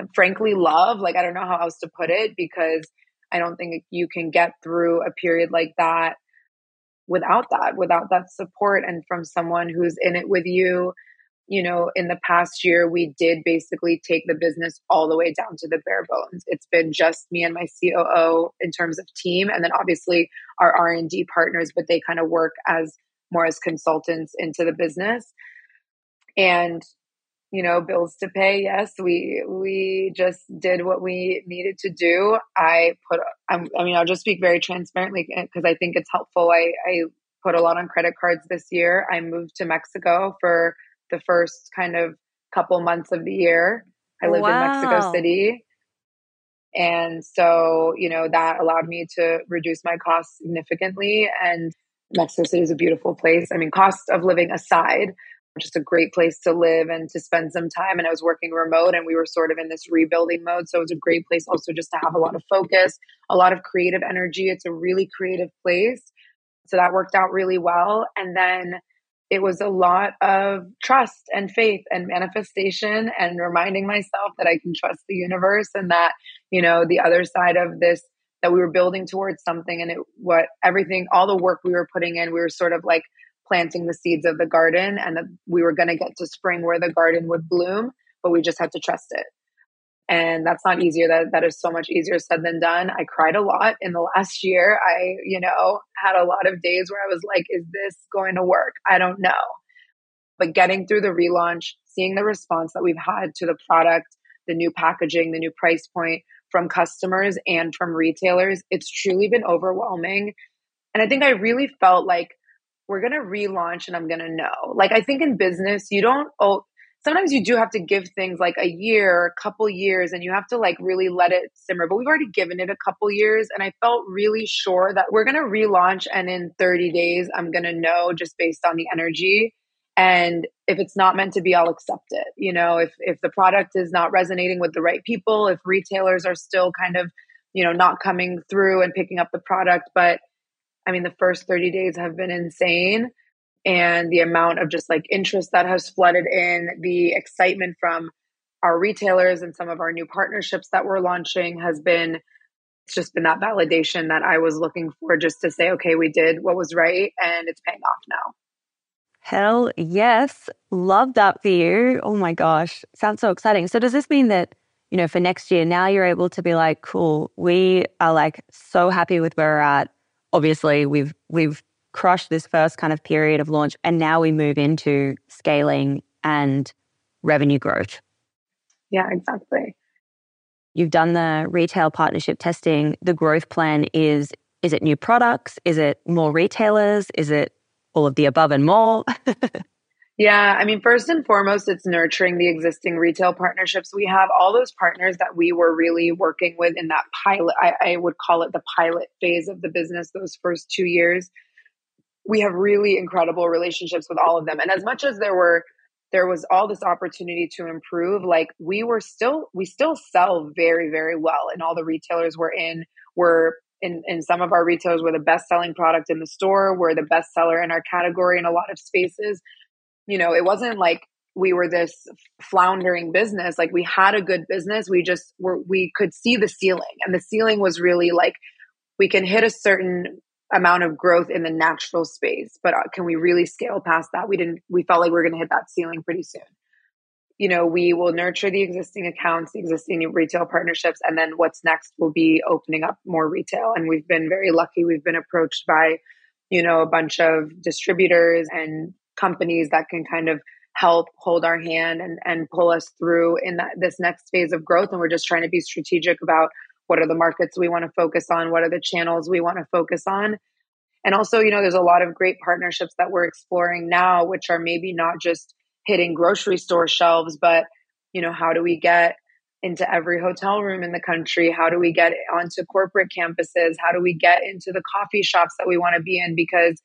um, frankly love. Like I don't know how else to put it because I don't think you can get through a period like that without that, without that support and from someone who's in it with you. You know, in the past year, we did basically take the business all the way down to the bare bones. It's been just me and my COO in terms of team, and then obviously our R and D partners, but they kind of work as more as consultants into the business. And you know bills to pay. Yes we we just did what we needed to do. I put I'm, i mean i'll just speak very transparently uh, because i think it's helpful. I i put a lot on credit cards this year. I moved to mexico for the first kind of couple months of the year. I lived wow. in mexico city. And so you know that allowed me to reduce my costs significantly. And mexico city is a beautiful place. I mean cost of living aside just a great place to live and to spend some time. And I was working remote and we were sort of in this rebuilding mode. So it was a great place also just to have a lot of focus, a lot of creative energy. It's a really creative place. So that worked out really well. And then it was a lot of trust and faith and manifestation and reminding myself that I can trust the universe and that, you know, the other side of this that we were building towards something and it what everything all the work we were putting in we were sort of like planting the seeds of the garden and that we were going to get to spring where the garden would bloom, but we just had to trust it. And that's not easier. That that is so much easier said than done. I cried a lot in the last year. I, you know, had a lot of days where I was like, is this going to work? I don't know. But getting through the relaunch, seeing the response that we've had to the product, the new packaging, the new price point from customers and from retailers, it's truly been overwhelming. And I think I really felt like we're going to relaunch and I'm going to know. Like, I think in business, you don't, oh, sometimes you do have to give things like a year, a couple years, and you have to like really let it simmer. But we've already given it a couple years, and I felt really sure that we're going to relaunch. And in 30 days, I'm going to know just based on the energy. And if it's not meant to be, I'll accept it. You know, if if the product is not resonating with the right people, if retailers are still kind of, you know, not coming through and picking up the product, but I mean, the first 30 days have been insane. and the amount of just like interest that has flooded in, the excitement from our retailers and some of our new partnerships that we're launching has been it's just been that validation that I was looking for just to say, okay, we did what was right and it's paying off now. Hell yes. Love that for you. Oh my gosh. Sounds so exciting. So, does this mean that, you know, for next year, now you're able to be like, cool, we are like so happy with where we're at. Obviously, we've, we've crushed this first kind of period of launch and now we move into scaling and revenue growth. Yeah, exactly. You've done the retail partnership testing. The growth plan is is it new products? Is it more retailers? Is it all of the above and more? yeah, I mean, first and foremost, it's nurturing the existing retail partnerships we have. All those partners that we were really working with in that pilot, I, I would call it the pilot phase of the business, those first two years. We have really incredible relationships with all of them. And as much as there were there was all this opportunity to improve like we were still we still sell very very well and all the retailers we're in were in, in some of our retailers were the best selling product in the store we're the best seller in our category in a lot of spaces you know it wasn't like we were this floundering business. Like we had a good business. We just were we could see the ceiling and the ceiling was really like we can hit a certain amount of growth in the natural space but uh, can we really scale past that? We didn't we felt like we were going to hit that ceiling pretty soon. You know we will nurture the existing accounts the existing retail partnerships and then what's next will be opening up more retail. And we've been very lucky. We've been approached by you know a bunch of distributors and companies that can kind of help hold our hand and, and pull us through in that this next phase of growth and we're just trying to be strategic about what are the markets we want to focus on? What are the channels we want to focus on? And also, you know, there's a lot of great partnerships that we're exploring now, which are maybe not just hitting grocery store shelves, but, you know, how do we get into every hotel room in the country? How do we get onto corporate campuses? How do we get into the coffee shops that we want to be in? Because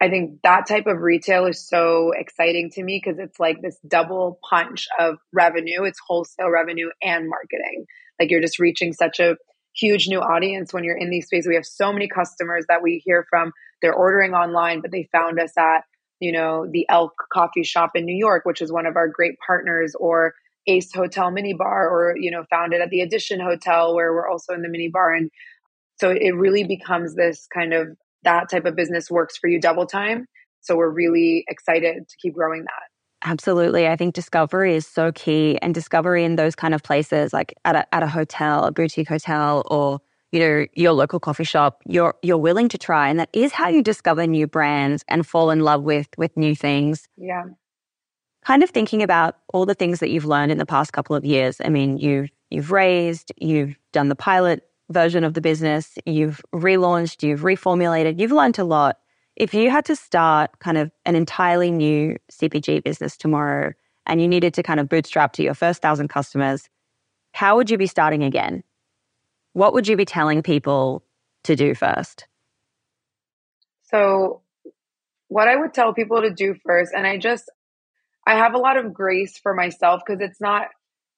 I think that type of retail is so exciting to me because it's like this double punch of revenue. It's wholesale revenue and marketing. Like you're just reaching such a huge new audience when you're in these spaces. We have so many customers that we hear from. They're ordering online, but they found us at, you know, the Elk coffee shop in New York, which is one of our great partners, or Ace Hotel Mini Bar, or, you know, found it at the Edition Hotel, where we're also in the mini bar. And so it really becomes this kind of that type of business works for you double time. So we're really excited to keep growing that. Absolutely. I think discovery is so key and discovery in those kind of places like at a, at a hotel, a boutique hotel or you know your local coffee shop you're you're willing to try and that is how you discover new brands and fall in love with with new things. Yeah. Kind of thinking about all the things that you've learned in the past couple of years. I mean, you've you've raised, you've done the pilot version of the business, you've relaunched, you've reformulated, you've learned a lot if you had to start kind of an entirely new CPG business tomorrow and you needed to kind of bootstrap to your first thousand customers, how would you be starting again? What would you be telling people to do first? So, what I would tell people to do first, and I just, I have a lot of grace for myself because it's not,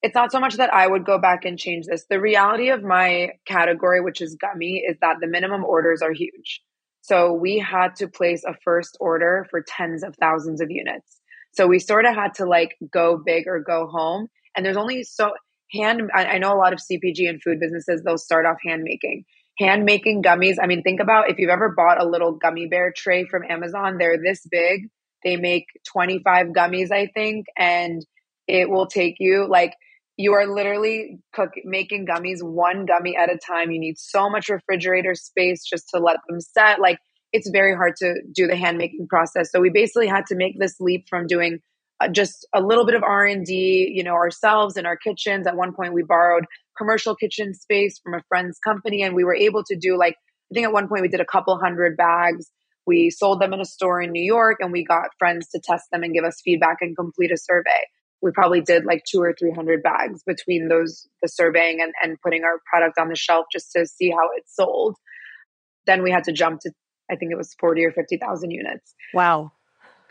it's not so much that I would go back and change this. The reality of my category, which is gummy, is that the minimum orders are huge. So we had to place a first order for tens of thousands of units. So we sort of had to like go big or go home. And there's only so hand, I, I know a lot of CPG and food businesses, they'll start off hand making. Hand making gummies. I mean, think about if you've ever bought a little gummy bear tray from Amazon, they're this big. They make 25 gummies, I think, and it will take you like you are literally cook, making gummies one gummy at a time. You need so much refrigerator space just to let them set. Like it's very hard to do the hand making process. So we basically had to make this leap from doing uh, just a little bit of R and D, you know, ourselves in our kitchens. At one point, we borrowed commercial kitchen space from a friend's company, and we were able to do like I think at one point we did a couple hundred bags. We sold them in a store in New York, and we got friends to test them and give us feedback and complete a survey we probably did like two or 300 bags between those, the surveying and, and putting our product on the shelf just to see how it sold. Then we had to jump to, I think it was 40 or 50,000 units. Wow.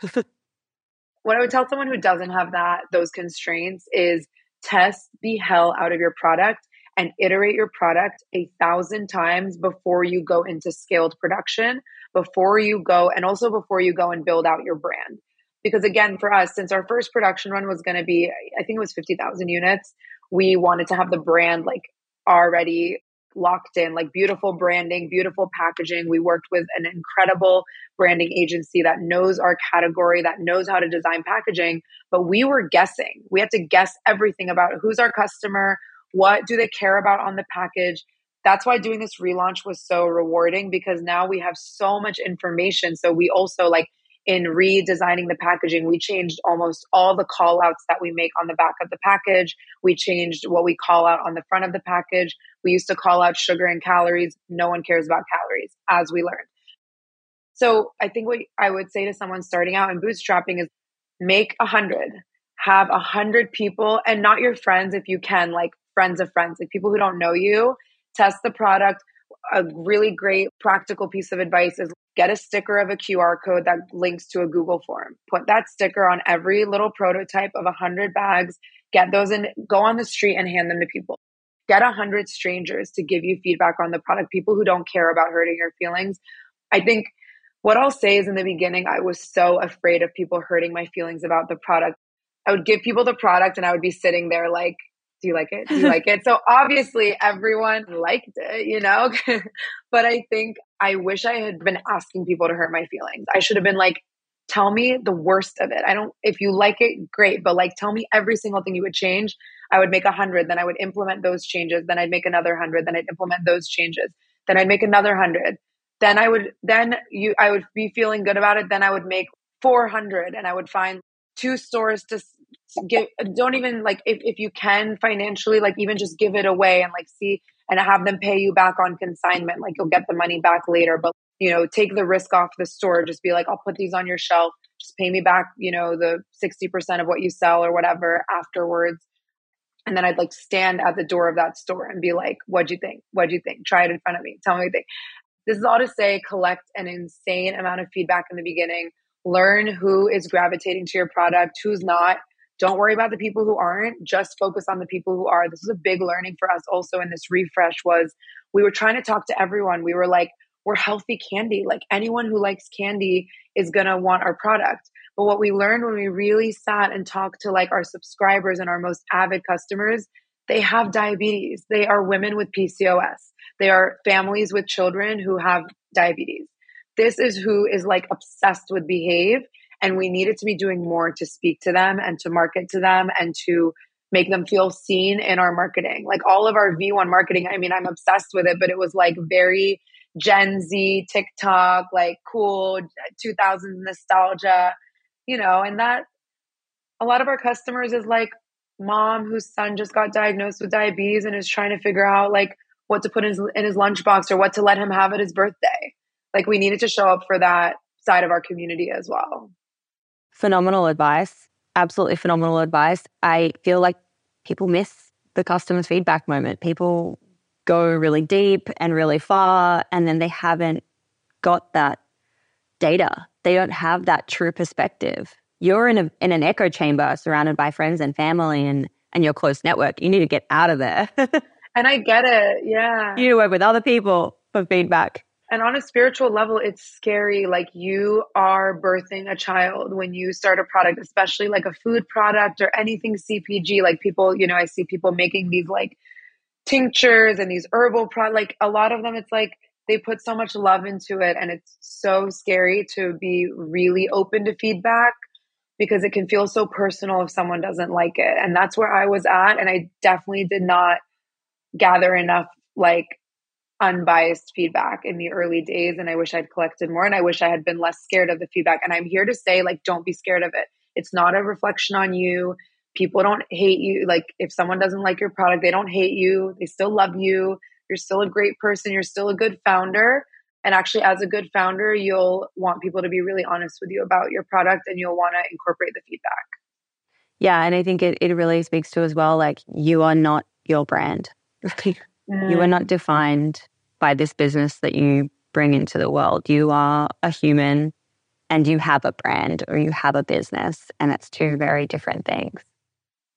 what I would tell someone who doesn't have that, those constraints is test the hell out of your product and iterate your product a thousand times before you go into scaled production before you go and also before you go and build out your brand. Because again, for us, since our first production run was going to be, I think it was 50,000 units, we wanted to have the brand like already locked in, like beautiful branding, beautiful packaging. We worked with an incredible branding agency that knows our category, that knows how to design packaging. But we were guessing. We had to guess everything about who's our customer, what do they care about on the package. That's why doing this relaunch was so rewarding because now we have so much information. So we also like in redesigning the packaging, we changed almost all the call outs that we make on the back of the package. We changed what we call out on the front of the package. We used to call out sugar and calories. No one cares about calories, as we learned. So I think what I would say to someone starting out in bootstrapping is make a hundred, have a hundred people and not your friends if you can, like friends of friends, like people who don't know you, test the product. A really great practical piece of advice is get a sticker of a QR code that links to a Google form. Put that sticker on every little prototype of 100 bags. Get those and go on the street and hand them to people. Get 100 strangers to give you feedback on the product, people who don't care about hurting your feelings. I think what I'll say is in the beginning, I was so afraid of people hurting my feelings about the product. I would give people the product and I would be sitting there like, do you like it? Do you like it? So obviously everyone liked it, you know? but I think I wish I had been asking people to hurt my feelings. I should have been like, tell me the worst of it. I don't, if you like it, great, but like tell me every single thing you would change. I would make a hundred, then I would implement those changes, then I'd make another hundred, then I'd implement those changes, then I'd make another hundred. Then I would, then you, I would be feeling good about it. Then I would make 400 and I would find two stores to give don't even like if, if you can financially like even just give it away and like see and have them pay you back on consignment like you'll get the money back later. But you know take the risk off the store. Just be like i'll put these on your shelf. Just pay me back you know the 60% of what you sell or whatever afterwards. And then i'd like stand at the door of that store and be like what'd you think? What'd you think? Try it in front of me. Tell me what you think. This is all to say collect an insane amount of feedback in the beginning. Learn who is gravitating to your product who's not don't worry about the people who aren't, just focus on the people who are. This is a big learning for us also in this refresh was we were trying to talk to everyone. We were like, we're healthy candy. Like anyone who likes candy is going to want our product. But what we learned when we really sat and talked to like our subscribers and our most avid customers, they have diabetes. They are women with PCOS. They are families with children who have diabetes. This is who is like obsessed with behave and we needed to be doing more to speak to them and to market to them and to make them feel seen in our marketing. Like all of our V1 marketing, I mean, I'm obsessed with it, but it was like very Gen Z, TikTok, like cool 2000s nostalgia, you know, and that a lot of our customers is like mom whose son just got diagnosed with diabetes and is trying to figure out like what to put in his, in his lunchbox or what to let him have at his birthday. Like we needed to show up for that side of our community as well phenomenal advice. Absolutely phenomenal advice. I feel like people miss the customer's feedback moment. People go really deep and really far, and then they haven't got that data. They don't have that true perspective. You're in a in an echo chamber surrounded by friends and family and and your close network. You need to get out of there. and I get it. Yeah. You need to work with other people for feedback. And on a spiritual level, it's scary. Like you are birthing a child when you start a product, especially like a food product or anything CPG. Like people, you know, I see people making these like tinctures and these herbal products. Like a lot of them, it's like they put so much love into it. And it's so scary to be really open to feedback because it can feel so personal if someone doesn't like it. And that's where I was at. And I definitely did not gather enough like unbiased feedback in the early days and I wish I'd collected more and I wish I had been less scared of the feedback and I'm here to say like don't be scared of it. It's not a reflection on you. People don't hate you. Like if someone doesn't like your product, they don't hate you. They still love you. You're still a great person. You're still a good founder. And actually as a good founder, you'll want people to be really honest with you about your product and you'll want to incorporate the feedback. Yeah, and I think it, it really speaks to as well like you are not your brand. You are mm. not defined by this business that you bring into the world. You are a human and you have a brand or you have a business, and it's two very different things.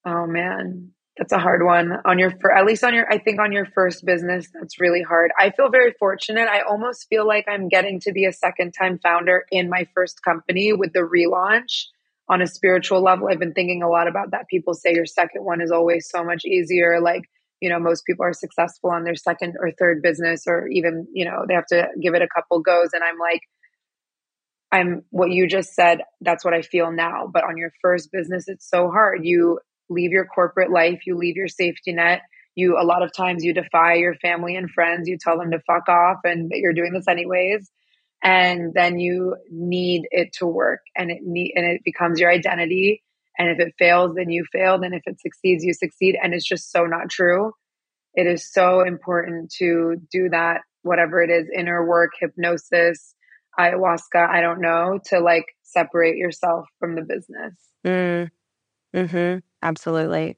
Oh, man. That's a hard one on your for at least on your I think on your first business that's really hard. I feel very fortunate. I almost feel like I'm getting to be a second time founder in my first company with the relaunch on a spiritual level. I've been thinking a lot about that. People say your second one is always so much easier like you know most people are successful on their second or third business or even you know they have to give it a couple goes and I'm like I'm what you just said that's what I feel now but on your first business it's so hard you leave your corporate life, you leave your safety net. You, a lot of times, you defy your family and friends. You tell them to fuck off and that you're doing this anyways. And then you need it to work and it need, and it becomes your identity. And if it fails, then you failed. And if it succeeds, you succeed. And it's just so not true. It is so important to do that, whatever it is, inner work, hypnosis, ayahuasca, I don't know, to like separate yourself from the business. Mm. Mm-hmm. Absolutely.